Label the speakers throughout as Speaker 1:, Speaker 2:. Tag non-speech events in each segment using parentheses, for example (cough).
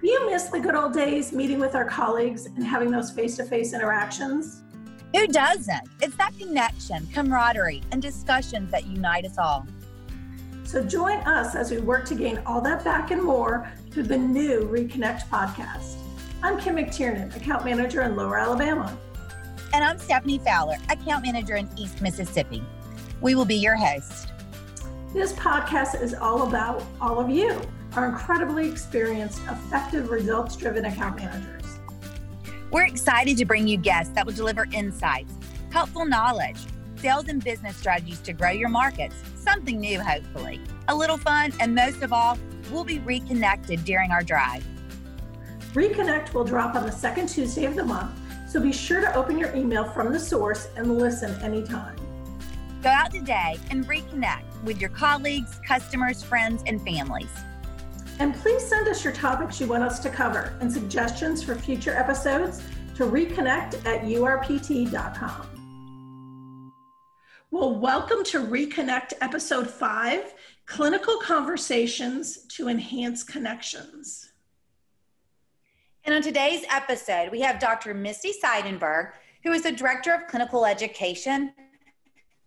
Speaker 1: Do you miss the good old days meeting with our colleagues and having those face to face interactions?
Speaker 2: Who doesn't? It's that connection, camaraderie, and discussions that unite us all.
Speaker 1: So join us as we work to gain all that back and more through the new Reconnect podcast. I'm Kim McTiernan, account manager in Lower Alabama.
Speaker 2: And I'm Stephanie Fowler, account manager in East Mississippi. We will be your host.
Speaker 1: This podcast is all about all of you, our incredibly experienced, effective, results driven account managers.
Speaker 2: We're excited to bring you guests that will deliver insights, helpful knowledge, sales and business strategies to grow your markets, something new, hopefully, a little fun, and most of all, we'll be reconnected during our drive.
Speaker 1: Reconnect will drop on the second Tuesday of the month, so be sure to open your email from the source and listen anytime.
Speaker 2: Go out today and reconnect with your colleagues, customers, friends, and families.
Speaker 1: And please send us your topics you want us to cover and suggestions for future episodes to reconnect at urpt.com. Well, welcome to Reconnect Episode 5 Clinical Conversations to Enhance Connections.
Speaker 2: And on today's episode, we have Dr. Misty Seidenberg, who is the Director of Clinical Education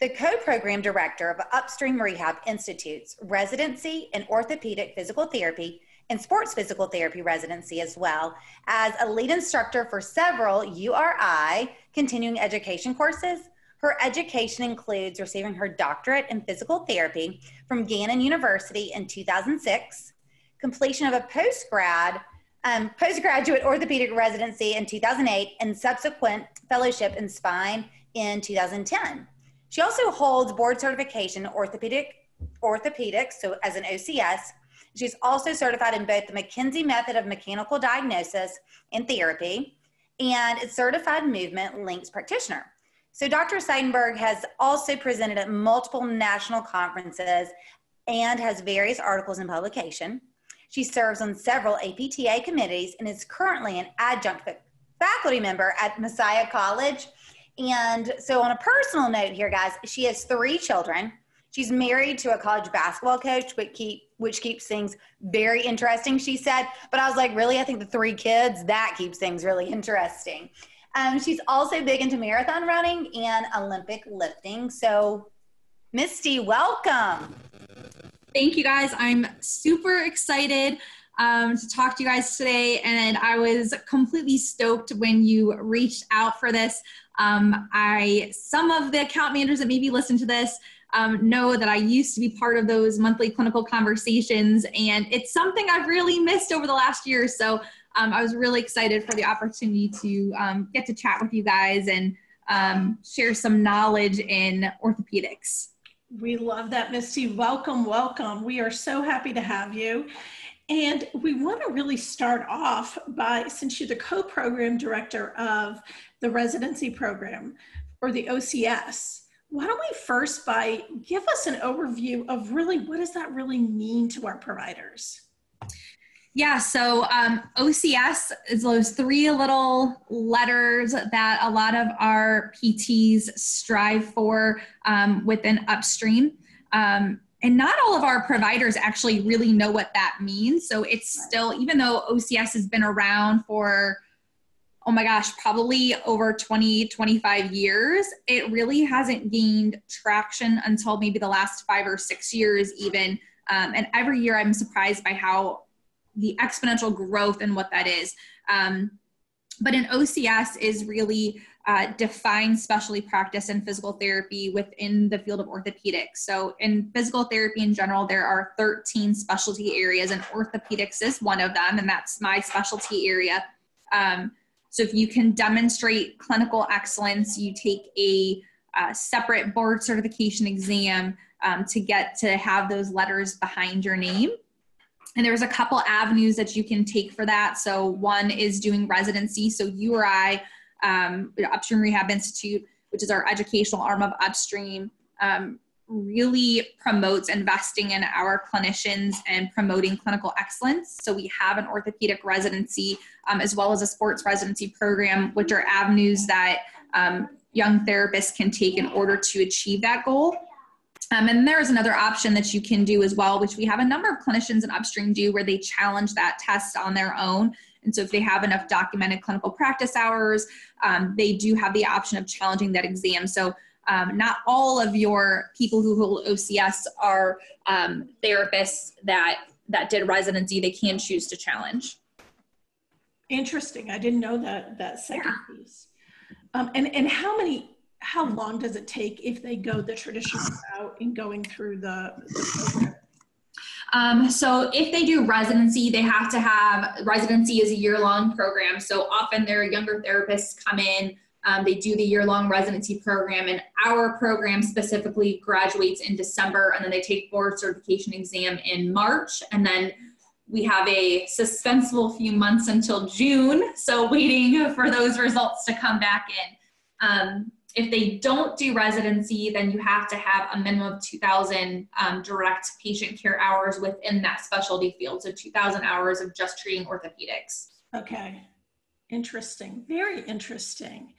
Speaker 2: the co-program director of Upstream Rehab Institute's residency in orthopedic physical therapy and sports physical therapy residency as well as a lead instructor for several URI continuing education courses. Her education includes receiving her doctorate in physical therapy from Gannon University in 2006, completion of a postgrad um, postgraduate orthopedic residency in 2008, and subsequent fellowship in spine in 2010. She also holds board certification orthopedic orthopedics, so as an OCS. She's also certified in both the McKenzie method of mechanical diagnosis and therapy and is certified movement links practitioner. So Dr. Seidenberg has also presented at multiple national conferences and has various articles in publication. She serves on several APTA committees and is currently an adjunct faculty member at Messiah College and so, on a personal note here, guys, she has three children. She's married to a college basketball coach, which, keep, which keeps things very interesting, she said. But I was like, really? I think the three kids, that keeps things really interesting. Um, she's also big into marathon running and Olympic lifting. So, Misty, welcome.
Speaker 3: Thank you, guys. I'm super excited um, to talk to you guys today. And I was completely stoked when you reached out for this. Um, I some of the account managers that maybe listen to this um, know that I used to be part of those monthly clinical conversations, and it's something I've really missed over the last year. So um, I was really excited for the opportunity to um, get to chat with you guys and um, share some knowledge in orthopedics.
Speaker 1: We love that, Misty. Welcome, welcome. We are so happy to have you. And we want to really start off by, since you're the co program director of the residency program or the OCS, why don't we first by give us an overview of really what does that really mean to our providers?
Speaker 3: Yeah, so um, OCS is those three little letters that a lot of our PTs strive for um, within upstream. Um, and not all of our providers actually really know what that means. So it's still, even though OCS has been around for, oh my gosh, probably over 20, 25 years, it really hasn't gained traction until maybe the last five or six years, even. Um, and every year I'm surprised by how the exponential growth and what that is. Um, but an OCS is really uh, define specialty practice and physical therapy within the field of orthopedics. So, in physical therapy in general, there are 13 specialty areas, and orthopedics is one of them, and that's my specialty area. Um, so, if you can demonstrate clinical excellence, you take a, a separate board certification exam um, to get to have those letters behind your name. And there's a couple avenues that you can take for that. So, one is doing residency. So, URI um, Upstream Rehab Institute, which is our educational arm of Upstream, um, really promotes investing in our clinicians and promoting clinical excellence. So we have an orthopedic residency um, as well as a sports residency program, which are avenues that um, young therapists can take in order to achieve that goal. Um, and there's another option that you can do as well, which we have a number of clinicians in upstream do where they challenge that test on their own. And so if they have enough documented clinical practice hours, um, they do have the option of challenging that exam. So um, not all of your people who hold OCS are um, therapists that that did residency. They can choose to challenge.
Speaker 1: Interesting. I didn't know that that second yeah. piece. Um, and and how many how long does it take if they go the traditional route in going through the, the program?
Speaker 3: Um, so if they do residency, they have to have residency is a year long program. So often their younger therapists come in, um, they do the year long residency program, and our program specifically graduates in December, and then they take board certification exam in March, and then we have a suspenseful few months until June. So waiting (laughs) for those results to come back in. Um, if they don't do residency, then you have to have a minimum of 2,000 um, direct patient care hours within that specialty field. So 2,000 hours of just treating orthopedics.
Speaker 1: Okay, interesting. Very interesting.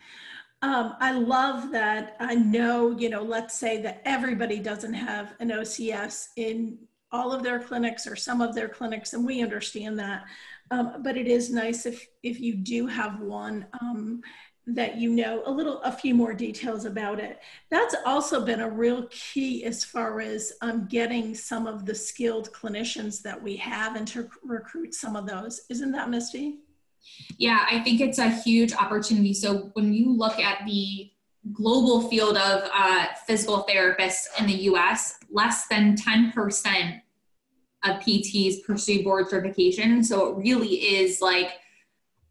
Speaker 1: Um, I love that. I know, you know, let's say that everybody doesn't have an OCS in all of their clinics or some of their clinics, and we understand that. Um, but it is nice if if you do have one um, that you know a little a few more details about it. That's also been a real key as far as um, getting some of the skilled clinicians that we have and to recruit some of those. Isn't that misty
Speaker 3: yeah i think it's a huge opportunity. So when you look at the global field of uh, physical therapists in the us less than 10% of pts pursue board certification. So it really is like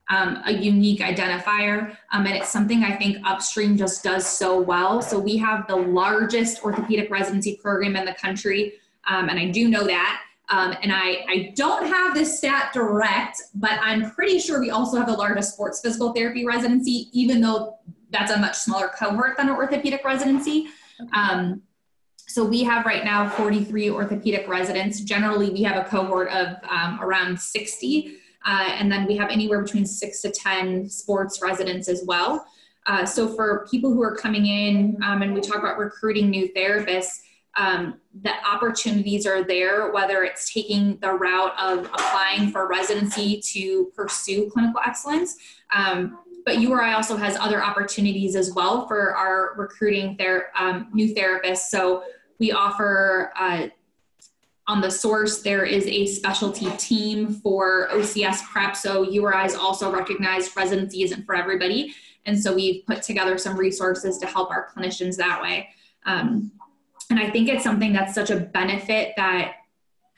Speaker 3: um, a unique identifier. Um, and it's something I think Upstream just does so well. So we have the largest orthopedic residency program in the country. Um, and I do know that. Um, and I, I don't have this stat direct, but I'm pretty sure we also have the largest sports physical therapy residency, even though that's a much smaller cohort than an orthopedic residency. Um, so we have right now 43 orthopedic residents. Generally, we have a cohort of um, around 60. Uh, and then we have anywhere between six to 10 sports residents as well. Uh, so for people who are coming in um, and we talk about recruiting new therapists, um, the opportunities are there, whether it's taking the route of applying for residency to pursue clinical excellence. Um, but URI also has other opportunities as well for our recruiting ther- um, new therapists. So we offer uh, on the source, there is a specialty team for OCS prep. So URIs also recognized residency isn't for everybody. And so we've put together some resources to help our clinicians that way. Um, and I think it's something that's such a benefit that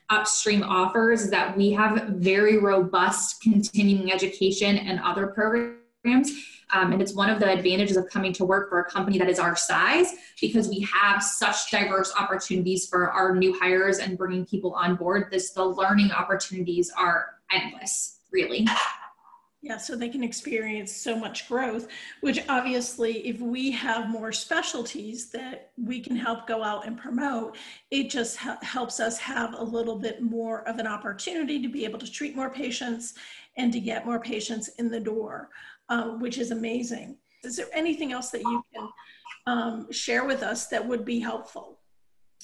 Speaker 3: upstream offers that we have very robust continuing education and other programs um, and it's one of the advantages of coming to work for a company that is our size because we have such diverse opportunities for our new hires and bringing people on board. This the learning opportunities are endless, really.
Speaker 1: Yeah, so they can experience so much growth, which obviously, if we have more specialties that we can help go out and promote, it just ha- helps us have a little bit more of an opportunity to be able to treat more patients and to get more patients in the door um, which is amazing. Is there anything else that you can um, share with us that would be helpful?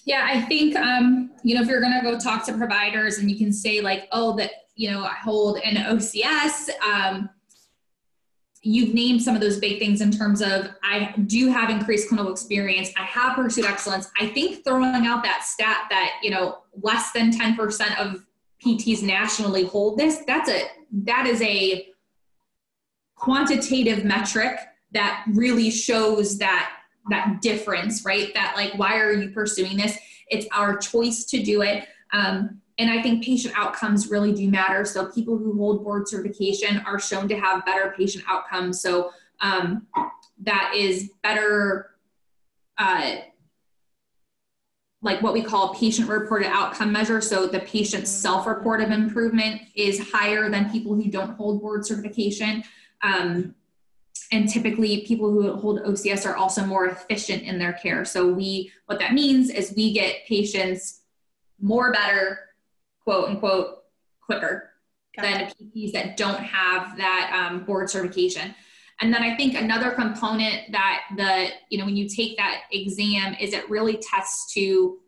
Speaker 3: Yeah, I think, um, you know, if you're going to go talk to providers and you can say, like, oh, that, you know, I hold an OCS, um, you've named some of those big things in terms of I do have increased clinical experience. I have pursued excellence. I think throwing out that stat that, you know, less than 10% of PTs nationally hold this, that's a, that is a quantitative metric that really shows that that difference right? That like why are you pursuing this? It's our choice to do it. Um, and i think patient outcomes really do matter. So people who hold board certification are shown to have better patient outcomes. So um, that is better uh, like what we call patient reported outcome measure. So the patient's self report of improvement is higher than people who don't hold board certification. Um, and typically people who hold OCS are also more efficient in their care. So we, what that means is we get patients more better, quote unquote, quicker than PTs that don't have that um, board certification. And then I think another component that the, you know, when you take that exam is it really tests to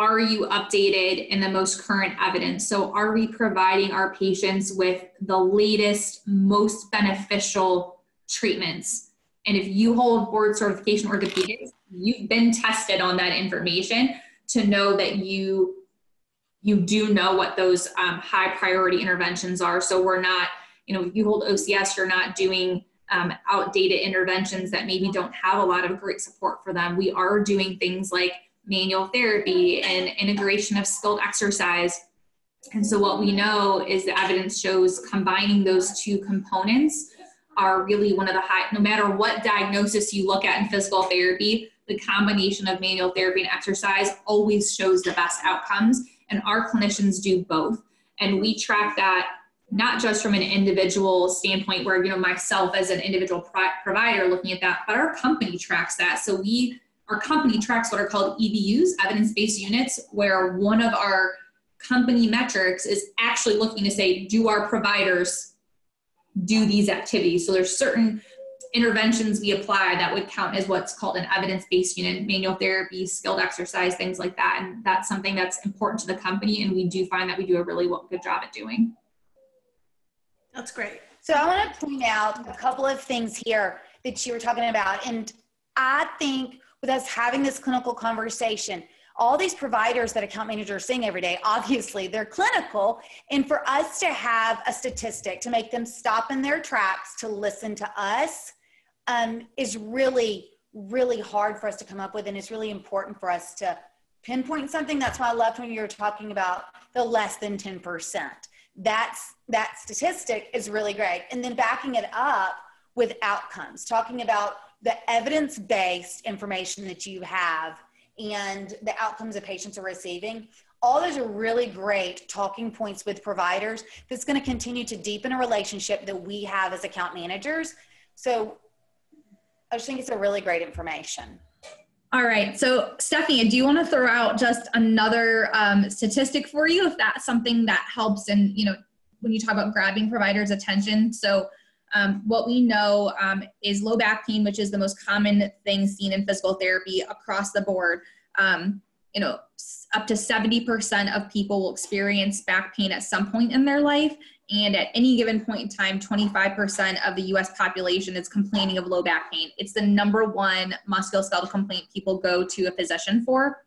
Speaker 3: are you updated in the most current evidence? So are we providing our patients with the latest, most beneficial treatments? And if you hold board certification orthopedics, you've been tested on that information to know that you you do know what those um, high priority interventions are. So we're not you know, if you hold OCS, you're not doing um, outdated interventions that maybe don't have a lot of great support for them. We are doing things like manual therapy and integration of skilled exercise. And so, what we know is the evidence shows combining those two components are really one of the high, no matter what diagnosis you look at in physical therapy, the combination of manual therapy and exercise always shows the best outcomes. And our clinicians do both. And we track that not just from an individual standpoint where you know myself as an individual pro- provider looking at that but our company tracks that so we our company tracks what are called EBUs evidence-based units where one of our company metrics is actually looking to say do our providers do these activities so there's certain interventions we apply that would count as what's called an evidence-based unit manual therapy skilled exercise things like that and that's something that's important to the company and we do find that we do a really good job at doing
Speaker 1: that's great.
Speaker 2: So I want to point out a couple of things here that you were talking about. And I think with us having this clinical conversation, all these providers that account managers are seeing every day, obviously they're clinical. And for us to have a statistic to make them stop in their tracks to listen to us um, is really, really hard for us to come up with. And it's really important for us to pinpoint something. That's why I loved when you were talking about the less than 10% that's that statistic is really great and then backing it up with outcomes talking about the evidence-based information that you have and the outcomes that patients are receiving all those are really great talking points with providers that's going to continue to deepen a relationship that we have as account managers so i just think it's a really great information
Speaker 3: all right. So, Stephanie, do you want to throw out just another um, statistic for you if that's something that helps? And, you know, when you talk about grabbing providers' attention. So, um, what we know um, is low back pain, which is the most common thing seen in physical therapy across the board. Um, you know, up to 70% of people will experience back pain at some point in their life. And at any given point in time, 25% of the US population is complaining of low back pain. It's the number one musculoskeletal complaint people go to a physician for.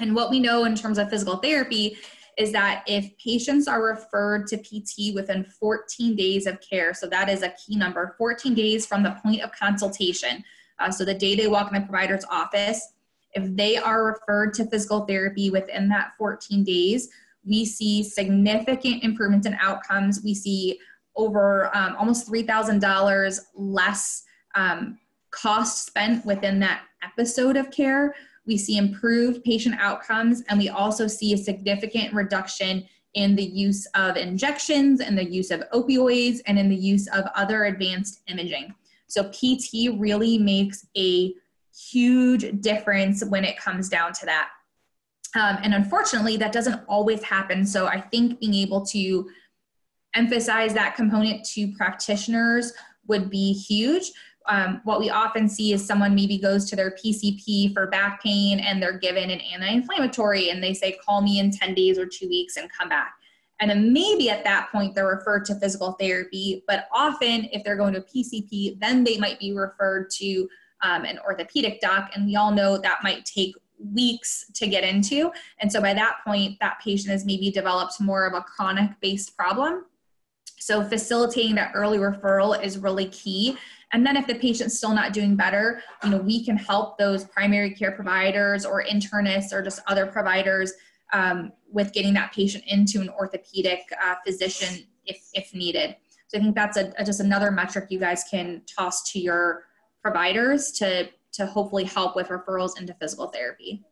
Speaker 3: And what we know in terms of physical therapy is that if patients are referred to PT within 14 days of care, so that is a key number, 14 days from the point of consultation, uh, so the day they walk in the provider's office, if they are referred to physical therapy within that 14 days, we see significant improvements in outcomes. We see over um, almost $3,000 less um, cost spent within that episode of care. We see improved patient outcomes, and we also see a significant reduction in the use of injections and the use of opioids and in the use of other advanced imaging. So, PT really makes a huge difference when it comes down to that. Um, and unfortunately, that doesn't always happen. So I think being able to emphasize that component to practitioners would be huge. Um, what we often see is someone maybe goes to their PCP for back pain and they're given an anti inflammatory and they say, call me in 10 days or two weeks and come back. And then maybe at that point they're referred to physical therapy. But often, if they're going to PCP, then they might be referred to um, an orthopedic doc. And we all know that might take weeks to get into. And so by that point, that patient has maybe developed more of a chronic based problem. So facilitating that early referral is really key. And then if the patient's still not doing better, you know, we can help those primary care providers or internists or just other providers um, with getting that patient into an orthopedic uh, physician if, if needed. So I think that's a, a, just another metric you guys can toss to your providers to to hopefully help with referrals into physical therapy.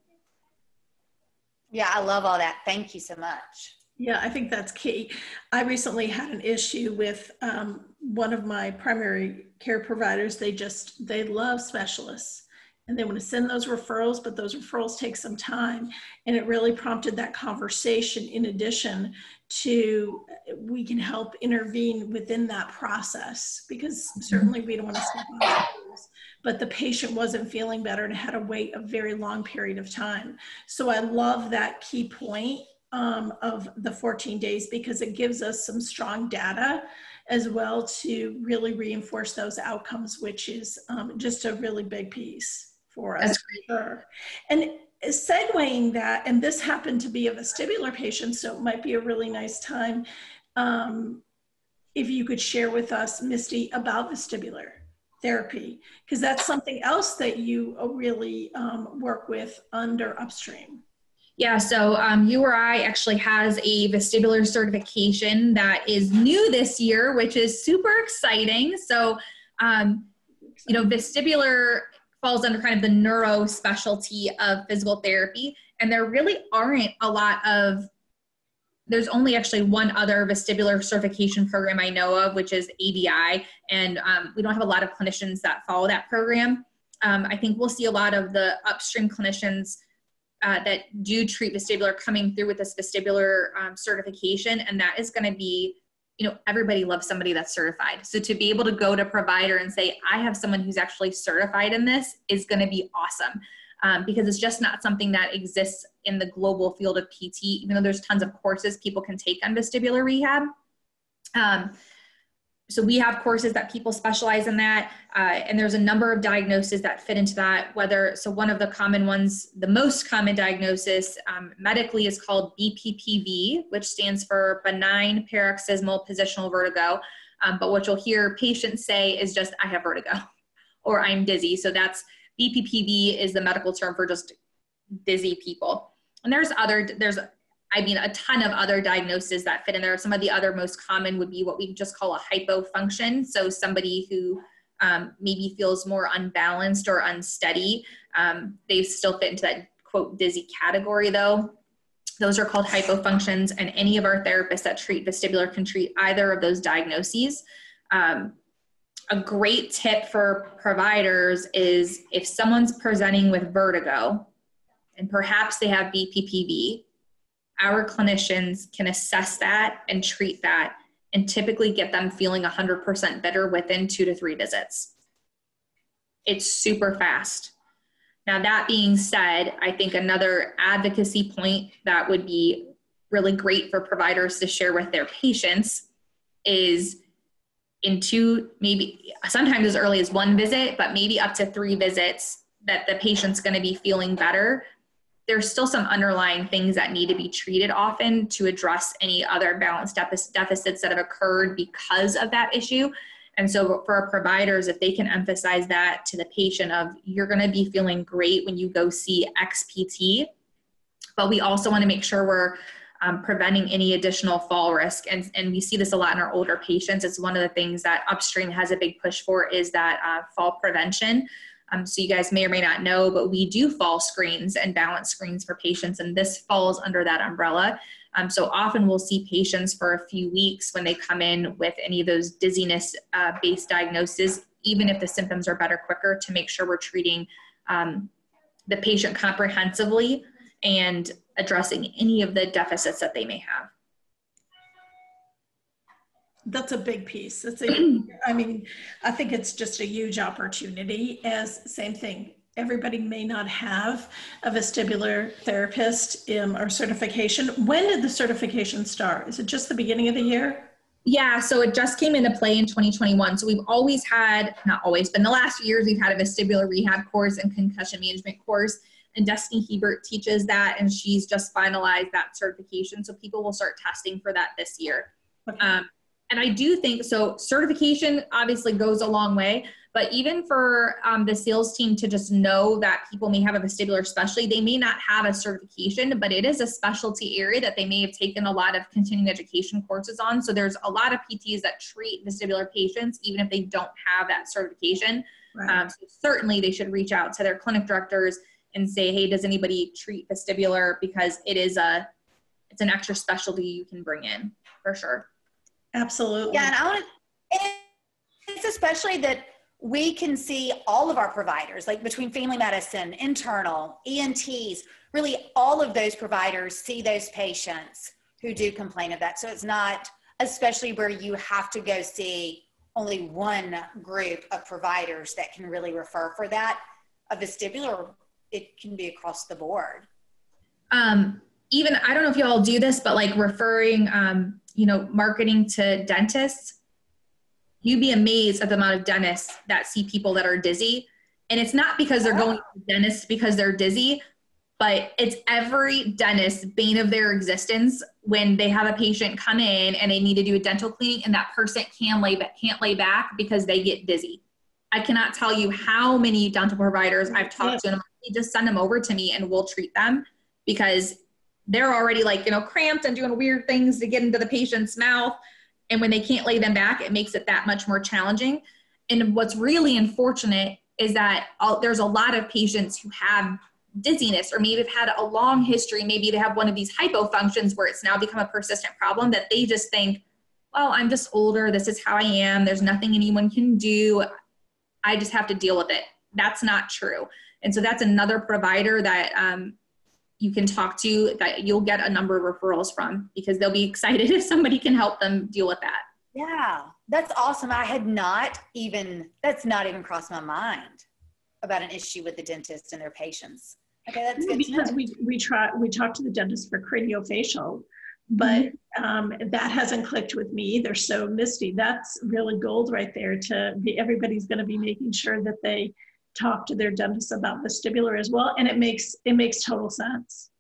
Speaker 2: Yeah, I love all that. Thank you so much.
Speaker 1: Yeah, I think that's key. I recently had an issue with um, one of my primary care providers. They just, they love specialists and they want to send those referrals, but those referrals take some time. And it really prompted that conversation in addition to we can help intervene within that process because mm-hmm. certainly we don't want to step on toes, but the patient wasn't feeling better and had to wait a very long period of time. So I love that key point um, of the 14 days because it gives us some strong data as well to really reinforce those outcomes, which is um, just a really big piece for us.
Speaker 3: That's great. Sure.
Speaker 1: And segueing that, and this happened to be a vestibular patient, so it might be a really nice time um, if you could share with us, Misty, about vestibular therapy, because that's something else that you uh, really um, work with under upstream.
Speaker 3: Yeah, so um, URI actually has a vestibular certification that is new this year, which is super exciting. So, um, you know, vestibular falls under kind of the neuro specialty of physical therapy. And there really aren't a lot of, there's only actually one other vestibular certification program I know of, which is ABI. And um, we don't have a lot of clinicians that follow that program. Um, I think we'll see a lot of the upstream clinicians uh, that do treat vestibular coming through with this vestibular um, certification. And that is going to be you know everybody loves somebody that's certified so to be able to go to provider and say i have someone who's actually certified in this is going to be awesome um, because it's just not something that exists in the global field of pt even though there's tons of courses people can take on vestibular rehab um, so we have courses that people specialize in that uh, and there's a number of diagnoses that fit into that whether so one of the common ones the most common diagnosis um, medically is called bppv which stands for benign paroxysmal positional vertigo. Um, but what you'll hear patients say is just i have vertigo (laughs) or i'm dizzy. So that's bppv is the medical term for just dizzy people. And there's other there's I mean, a ton of other diagnoses that fit in there. Some of the other most common would be what we just call a hypofunction. So somebody who um, maybe feels more unbalanced or unsteady. Um, they still fit into that quote dizzy category though. Those are called hypofunctions, and any of our therapists that treat vestibular can treat either of those diagnoses. Um, a great tip for providers is if someone's presenting with vertigo and perhaps they have BPPV, our clinicians can assess that and treat that and typically get them feeling 100% better within two to three visits. It's super fast. Now, that being said, I think another advocacy point that would be really great for providers to share with their patients is in two, maybe sometimes as early as one visit, but maybe up to three visits that the patient's going to be feeling better there's still some underlying things that need to be treated often to address any other balance deficits that have occurred because of that issue. And so for our providers, if they can emphasize that to the patient of you're going to be feeling great when you go see XPT, but we also want to make sure we're um, preventing any additional fall risk. And, and we see this a lot in our older patients. It's one of the things that upstream has a big push for is that uh, fall prevention. Um, so you guys may or may not know, but we do fall screens and balance screens for patients, and this falls under that umbrella. Um, so often we'll see patients for a few weeks when they come in with any of those dizziness uh, diagnoses, even if the symptoms are better quicker, to make sure we're treating um, the patient comprehensively and addressing any of the deficits that they may have
Speaker 1: that's a big piece. That's a, (clears throat) I mean, I think it's just a huge opportunity as same thing. Everybody may not have a vestibular therapist um, or certification. When did the certification start? Is it just the beginning of the year?
Speaker 3: Yeah, so it just came into play in 2021. So we've always had, not always, but in the last few years, we've had a vestibular rehab course and concussion management course. And Destiny Hebert teaches that, and she's just finalized that certification. So people will start testing for that this year. Okay. Um, and I do think so. Certification obviously goes a long way, but even for um, the sales team to just know that people may have a vestibular specialty, they may not have a certification, but it is a specialty area that they may have taken a lot of continuing education courses on. So there's a lot of PTs that treat vestibular patients, even if they don't have that certification. Right. Um, so certainly they should reach out to their clinic directors and say, hey, does anybody treat vestibular? Because it is a, it's an extra specialty you can bring in for sure.
Speaker 1: Absolutely.
Speaker 2: Yeah, and I want to. It's especially that we can see all of our providers, like between family medicine, internal, ENTs, really all of those providers see those patients who do complain of that. So it's not, especially where you have to go see only one group of providers that can really refer for that. A vestibular, it can be across the board.
Speaker 3: Um, even I don't know if y'all do this, but like referring, um, you know, marketing to dentists, you'd be amazed at the amount of dentists that see people that are dizzy. And it's not because they're going to the dentist because they're dizzy, but it's every dentist's bane of their existence when they have a patient come in and they need to do a dental cleaning and that person can lay can't lay back because they get dizzy. I cannot tell you how many dental providers I've talked to and just send them over to me and we'll treat them because they're already like, you know, cramped and doing weird things to get into the patient's mouth. And when they can't lay them back, it makes it that much more challenging. And what's really unfortunate is that all, there's a lot of patients who have dizziness or maybe have had a long history. Maybe they have one of these hypofunctions where it's now become a persistent problem that they just think, well, I'm just older. This is how I am. There's nothing anyone can do. I just have to deal with it. That's not true. And so that's another provider that um, you can talk to that you'll get a number of referrals from because they'll be (laughs) excited if somebody can help them deal with that.
Speaker 2: Yeah, that's awesome. I had not even, that's not even crossed my mind about an issue with the dentist and their patients. Okay, that's good.
Speaker 1: Because we, we try, we talk to the dentist for craniofacial, but mm-hmm. um, that hasn't clicked with me either. So Misty, that's really gold right there to be, everybody's going to be making sure that they talk to their dentist about vestibular as well and it makes it makes total sense.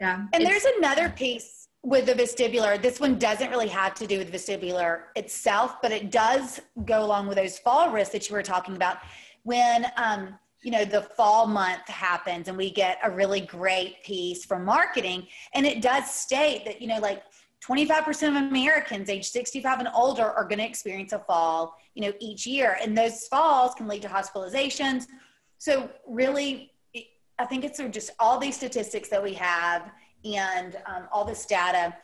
Speaker 2: Yeah. And there's another piece with the vestibular. This one doesn't really have to do with vestibular itself but it does go along with those fall risks that you were talking about. When um, you know the fall month happens and we get a really great piece from marketing and it does state that you know like 25% of Americans age 65 and older are going to experience a fall, you know, each year. And those falls can lead to hospitalizations. So really, I think it's just all these statistics that we have and um, all this data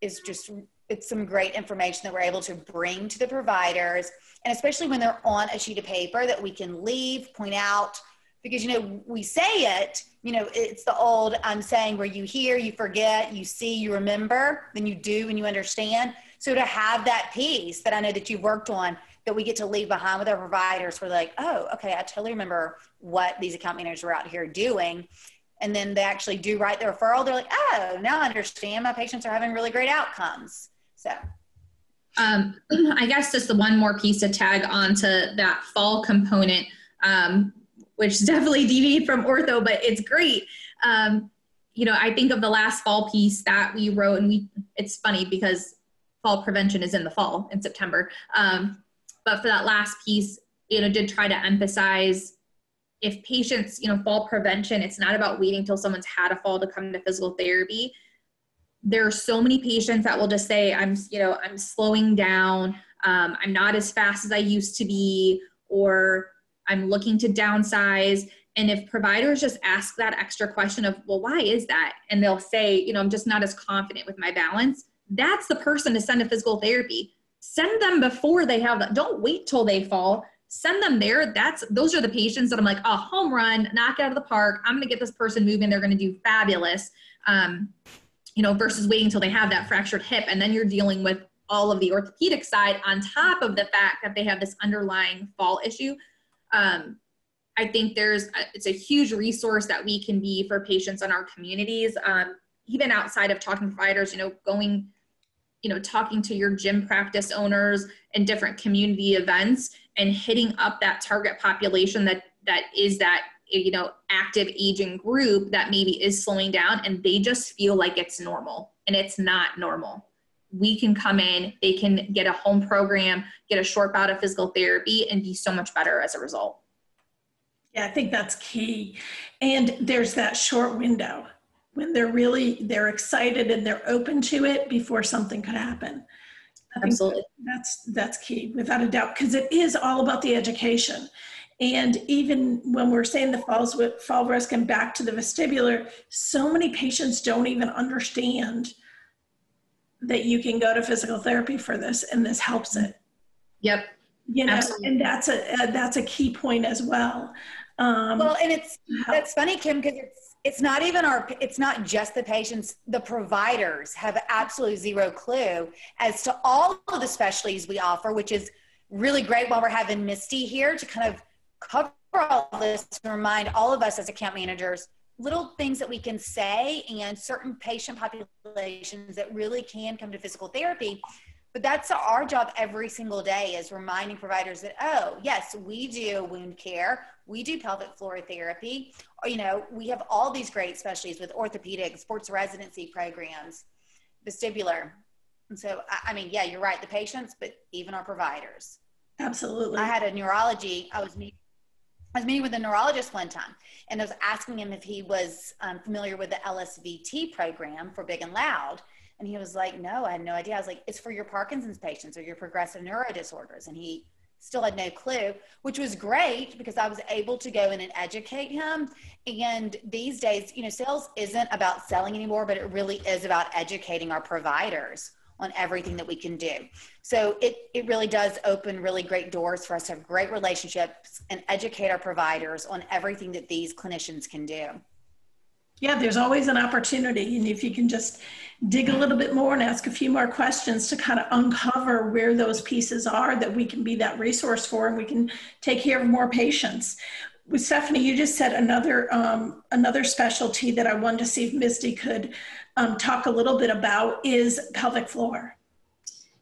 Speaker 2: is just, it's some great information that we're able to bring to the providers. And especially when they're on a sheet of paper that we can leave, point out, because, you know, we say it, you know, it's the old I'm saying where you hear, you forget, you see, you remember, then you do and you understand. So to have that piece that I know that you've worked on that we get to leave behind with our providers, we're like, oh, okay, I totally remember what these account managers were out here doing. And then they actually do write the referral. They're like, oh, now I understand. My patients are having really great outcomes. So
Speaker 3: um, (clears throat) I guess just the one more piece to tag onto that fall component. Um, which definitely deviate from ortho, but it's great. Um, you know, I think of the last fall piece that we wrote, and we it's funny because fall prevention is in the fall in September. Um, but for that last piece, you know, did try to emphasize if patients, you know, fall prevention, it's not about waiting till someone's had a fall to come to physical therapy. There are so many patients that will just say, I'm, you know, I'm slowing down, um, I'm not as fast as I used to be, or I'm looking to downsize. And if providers just ask that extra question of, well, why is that? And they'll say, you know, I'm just not as confident with my balance. That's the person to send to physical therapy. Send them before they have that. Don't wait till they fall. Send them there. That's those are the patients that I'm like, a home run, knock out of the park. I'm going to get this person moving. They're going to do fabulous. Um, you know, versus waiting until they have that fractured hip, and then you're dealing with all of the orthopedic side on top of the fact that they have this underlying fall issue um, I think there's a, it's a huge resource that we can be for patients in our communities. Um, even outside of talking providers, you know, going, you know, talking to your gym practice owners and different community events and hitting up that target population that that is that you know active aging group that maybe is slowing down and they just feel like it's normal and it's not normal we can come in, they can get a home program, get a short bout of physical therapy, and be so much better as a result.
Speaker 1: Yeah, I think that's key. And there's that short window when they're really they're excited and they're open to it before something could happen.
Speaker 3: Absolutely.
Speaker 1: That's that's key without a doubt because it is all about the education. And even when we're saying the falls with fall risk and back to the vestibular, so many patients don't even understand that you can go to physical therapy for this and this helps it.
Speaker 3: Yep.
Speaker 1: You know, Absolutely. and that's a, a, that's a key point as well.
Speaker 2: Um, well, and it's that's funny, Kim, because it's it's not even our it's not just the patients the providers have absolutely zero clue as to all of the specialties we offer which is really great while we're having misty here to kind of cover all this to remind all of us as account managers little things that we can say and certain patient populations that really can come to physical therapy but that's our job every single day is reminding providers that oh yes we do wound care we do pelvic floor therapy. Or, you know we have all these great specialties with orthopedic sports residency programs vestibular. And so i mean yeah you're right the patients but even our providers.
Speaker 1: Absolutely.
Speaker 2: I had a neurology i was meeting I was meeting with a neurologist one time and I was asking him if he was um, familiar with the LSVT program for Big and Loud. And he was like, No, I had no idea. I was like, It's for your Parkinson's patients or your progressive neuro disorders. And he still had no clue, which was great because I was able to go in and educate him. And these days, you know, sales isn't about selling anymore, but it really is about educating our providers on everything that we can do. So it, it really does open really great doors for us to have great relationships and educate our providers on everything that these clinicians can do.
Speaker 1: Yeah, there's always an opportunity. And if you can just dig a little bit more and ask a few more questions to kind of uncover where those pieces are that we can be that resource for and we can take care of more patients. With Stephanie, you just said another um, another specialty that I wanted to see if Misty could um, talk a little bit about is pelvic floor.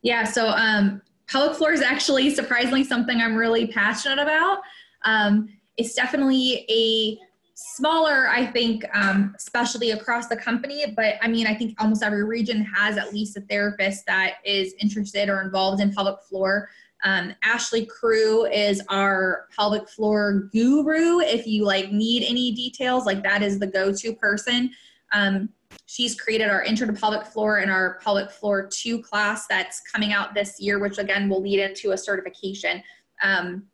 Speaker 3: Yeah, so um, pelvic floor is actually surprisingly something I'm really passionate about. Um, it's definitely a smaller, I think, um, specialty across the company. But I mean, I think almost every region has at least a therapist that is interested or involved in pelvic floor. Um, Ashley Crew is our pelvic floor guru. If you like need any details, like that is the go-to person. Um, she's created our intro to pelvic floor and our pelvic floor 2 class that's coming out this year which again will lead into a certification. Um,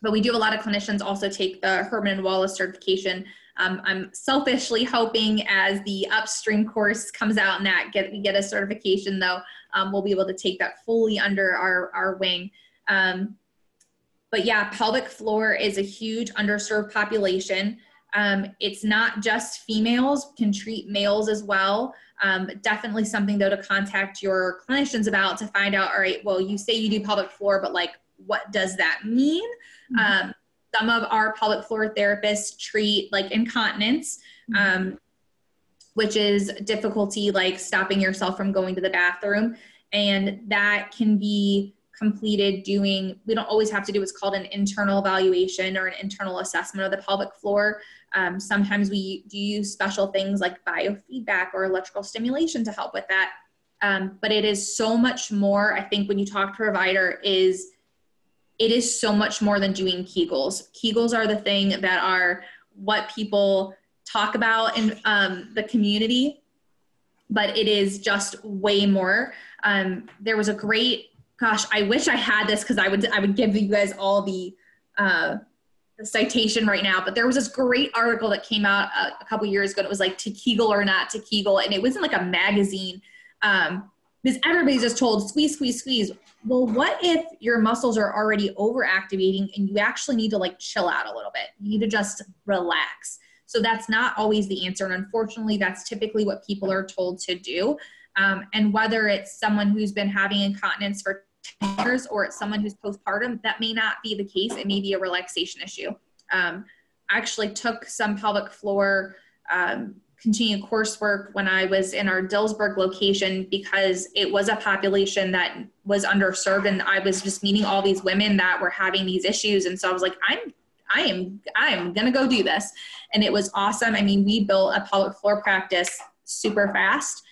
Speaker 3: but we do a lot of clinicians also take the Herman and Wallace certification. Um, i'm selfishly hoping as the upstream course comes out and that get we get a certification though um, we'll be able to take that fully under our, our wing. Um, but yeah pelvic floor is a huge underserved population um, it's not just females, can treat males as well. Um, definitely something though to contact your clinicians about to find out, all right, well, you say you do pelvic floor, but like, what does that mean? Mm-hmm. Um, some of our pelvic floor therapists treat like incontinence, mm-hmm. um, which is difficulty like stopping yourself from going to the bathroom. And that can be completed doing, we don't always have to do what's called an internal evaluation or an internal assessment of the pelvic floor. Um, sometimes we do use special things like biofeedback or electrical stimulation to help with that. Um, but it is so much more, I think, when you talk to a provider, is it is so much more than doing Kegels. Kegels are the thing that are what people talk about in um, the community, but it is just way more. Um, there was a great, gosh, I wish I had this because I would I would give you guys all the uh, the citation right now, but there was this great article that came out a, a couple years ago. And it was like to Kegel or not to Kegel, and it was in like a magazine. Um, because everybody's just told squeeze, squeeze, squeeze. Well, what if your muscles are already overactivating and you actually need to like chill out a little bit? You need to just relax. So that's not always the answer. And unfortunately, that's typically what people are told to do. Um, and whether it's someone who's been having incontinence for years or it's someone who's postpartum, that may not be the case. It may be a relaxation issue. Um, I actually took some pelvic floor um, continuing coursework when I was in our Dillsburg location because it was a population that was underserved and I was just meeting all these women that were having these issues. And so I was like, I'm I am I am gonna go do this. And it was awesome. I mean, we built a pelvic floor practice super fast.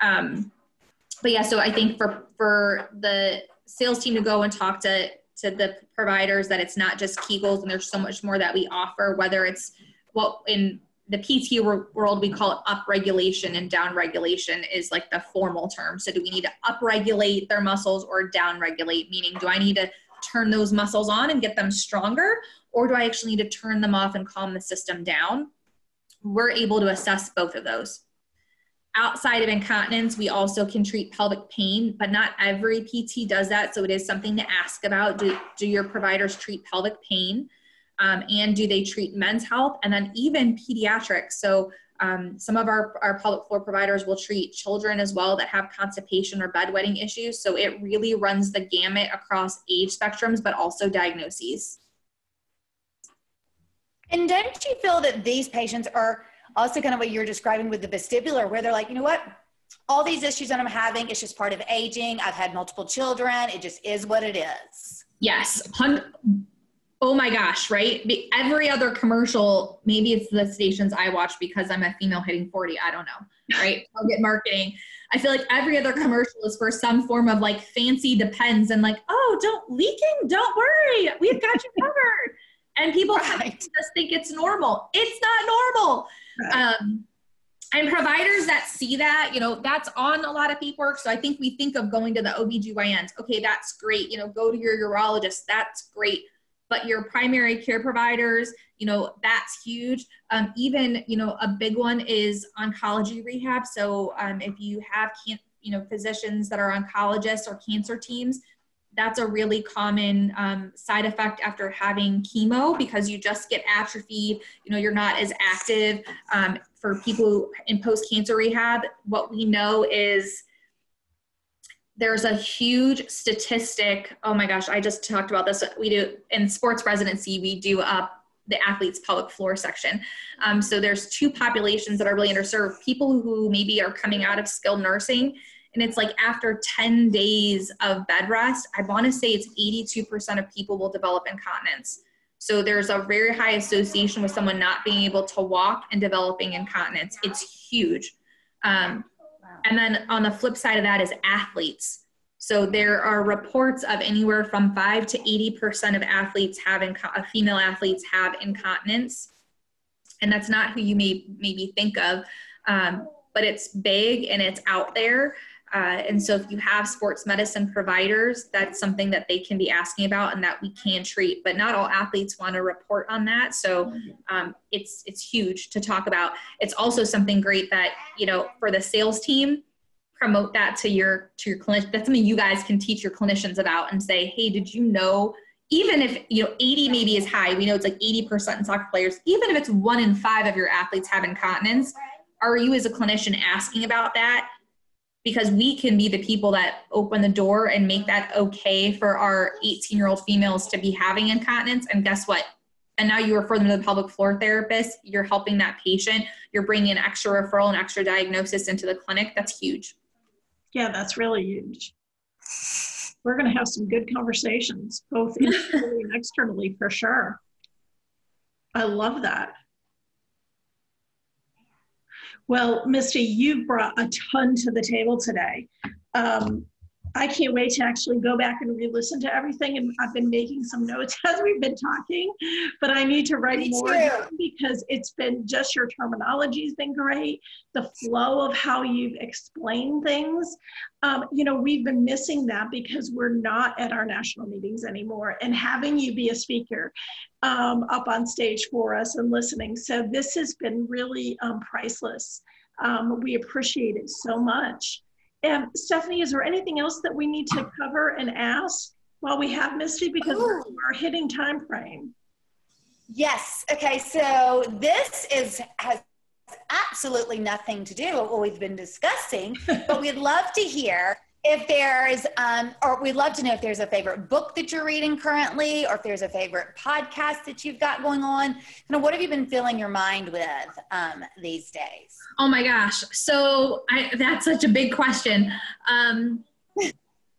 Speaker 3: Um, but yeah, so I think for for the sales team to go and talk to to the providers that it's not just Kegels and there's so much more that we offer, whether it's what in the PT world we call it upregulation and downregulation is like the formal term. So do we need to upregulate their muscles or downregulate? Meaning, do I need to turn those muscles on and get them stronger, or do I actually need to turn them off and calm the system down? We're able to assess both of those outside of incontinence, we also can treat pelvic pain, but not every PT does that. So it is something to ask about. Do, do your providers treat pelvic pain? Um, and do they treat men's health? And then even pediatrics. So um, some of our, our pelvic floor providers will treat children as well that have constipation or bedwetting issues. So it really runs the gamut across age spectrums, but also diagnoses.
Speaker 2: And don't you feel that these patients are also kind of what you're describing with the vestibular, where they're like, you know what? All these issues that I'm having, it's just part of aging. I've had multiple children. It just is what it is.
Speaker 3: Yes. Oh my gosh, right? Every other commercial, maybe it's the stations I watch because I'm a female hitting 40. I don't know, right? (laughs) I'll get marketing. I feel like every other commercial is for some form of like fancy depends and like, oh, don't leaking, don't worry, we've got you covered. And people (laughs) right. just think it's normal. It's not normal. Right. Um, and providers that see that, you know, that's on a lot of people. So I think we think of going to the OBGYNs. Okay, that's great. You know, go to your urologist. That's great. But your primary care providers, you know, that's huge. Um, even, you know, a big one is oncology rehab. So um, if you have, can- you know, physicians that are oncologists or cancer teams, that's a really common um, side effect after having chemo because you just get atrophied you know you're not as active. Um, for people in post-cancer rehab what we know is there's a huge statistic. Oh my gosh i just talked about this. We do in sports residency we do up the athletes pelvic floor section. Um, so there's two populations that are really underserved. People who maybe are coming out of skilled nursing and it's like after 10 days of bed rest, I want to say it's 82% of people will develop incontinence. So there's a very high association with someone not being able to walk and developing incontinence. It's huge. Um, and then on the flip side of that is athletes. So there are reports of anywhere from five to 80% of athletes having uh, female athletes have incontinence. And that's not who you may maybe think of, um, but it's big and it's out there. Uh, and so if you have sports medicine providers, that's something that they can be asking about and that we can treat. But not all athletes want to report on that. So um, it's it's huge to talk about. It's also something great that, you know, for the sales team, promote that to your to your clinician. That's something you guys can teach your clinicians about and say, hey, did you know even if you know 80 maybe is high, we know it's like 80% in soccer players, even if it's one in five of your athletes have incontinence, are you as a clinician asking about that? Because we can be the people that open the door and make that okay for our 18 year old females to be having incontinence. And guess what? And now you refer them to the pelvic floor therapist. You're helping that patient. You're bringing an extra referral and extra diagnosis into the clinic. That's huge.
Speaker 1: Yeah, that's really huge. We're going to have some good conversations, both internally and externally, for sure. I love that. Well, Misty, you've brought a ton to the table today. Um, I can't wait to actually go back and re-listen to everything. And I've been making some notes (laughs) as we've been talking, but I need to write Me more (laughs) because it's been just your terminology has been great. The flow of how you've explained things. Um, you know, we've been missing that because we're not at our national meetings anymore. And having you be a speaker um, up on stage for us and listening. So this has been really um, priceless. Um, we appreciate it so much. And Stephanie, is there anything else that we need to cover and ask while we have Misty? Because we're, oh. we're hitting time frame.
Speaker 2: Yes. Okay. So this is has absolutely nothing to do with what we've been discussing, but we'd love to hear if there's, um, or we'd love to know if there's a favorite book that you're reading currently, or if there's a favorite podcast that you've got going on. Kind of what have you been filling your mind with um, these days?
Speaker 3: Oh my gosh. So I, that's such a big question. Um,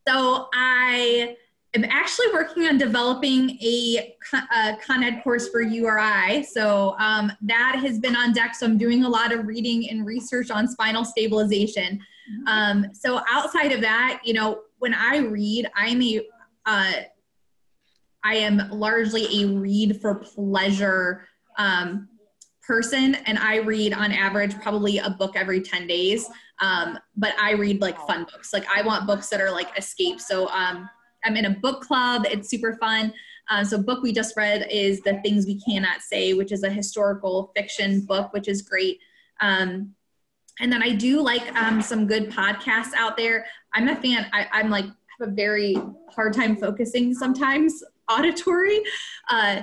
Speaker 3: so I am actually working on developing a, a Con Ed course for URI. So um, that has been on deck. So I'm doing a lot of reading and research on spinal stabilization. Um, so outside of that, you know, when I read, I'm a, uh, I am largely a read for pleasure um, person, and I read on average probably a book every 10 days. Um, but I read like fun books. Like I want books that are like escape. So um, I'm in a book club. It's super fun. Uh, so book we just read is The Things We Cannot Say, which is a historical fiction book, which is great. Um, And then I do like um, some good podcasts out there. I'm a fan. I, I'm like have a very hard time focusing sometimes (laughs) auditory. Uh,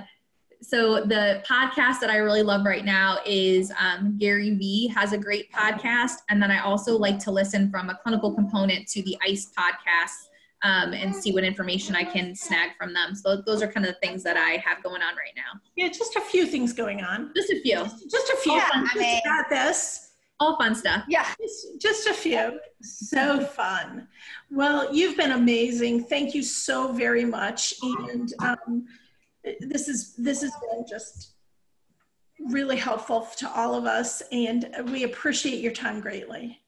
Speaker 3: so the podcast that I really love right now is um, Gary Vee has a great podcast, and then I also like to listen from a clinical component to the ICE podcast um, and see what information I can snag from them. So those are kind of the things that I have going on right now.
Speaker 1: Yeah, just a few things going on.
Speaker 3: Just a few.
Speaker 1: Just, just a few. Yeah, I mean, got this.
Speaker 3: All fun stuff.
Speaker 2: Yeah.
Speaker 1: Just, just a few. So fun. Well, you've been amazing. Thank you so very much. And um, this is this has been just really helpful to all of us, and we appreciate your time greatly.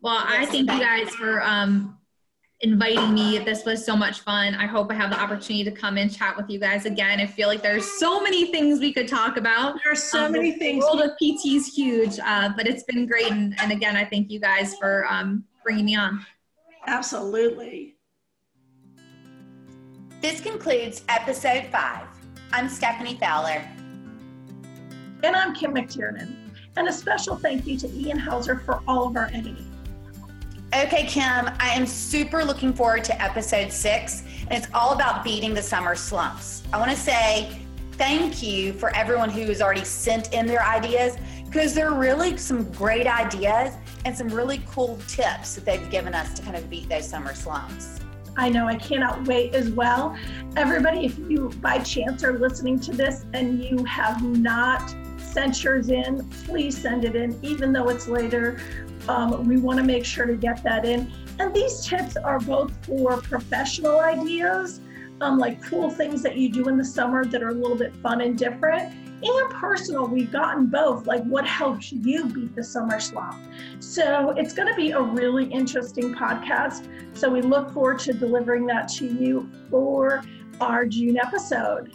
Speaker 3: Well, I thank you guys for um, inviting me. This was so much fun. I hope I have the opportunity to come and chat with you guys again. I feel like there's so many things we could talk about.
Speaker 1: There are so um, many things.
Speaker 3: The world of PT is huge, uh, but it's been great. And, and, again, I thank you guys for um, bringing me on.
Speaker 1: Absolutely.
Speaker 2: This concludes episode five. I'm Stephanie Fowler.
Speaker 1: And I'm Kim McTiernan. And a special thank you to Ian Hauser for all of our editing.
Speaker 2: Okay, Kim, I am super looking forward to episode six, and it's all about beating the summer slumps. I want to say thank you for everyone who has already sent in their ideas because there are really some great ideas and some really cool tips that they've given us to kind of beat those summer slumps.
Speaker 1: I know I cannot wait as well. Everybody, if you by chance are listening to this and you have not sent yours in, please send it in, even though it's later. Um, we want to make sure to get that in. And these tips are both for professional ideas, um, like cool things that you do in the summer that are a little bit fun and different, and personal. We've gotten both, like what helps you beat the summer slump. So it's going to be a really interesting podcast. So we look forward to delivering that to you for our June episode.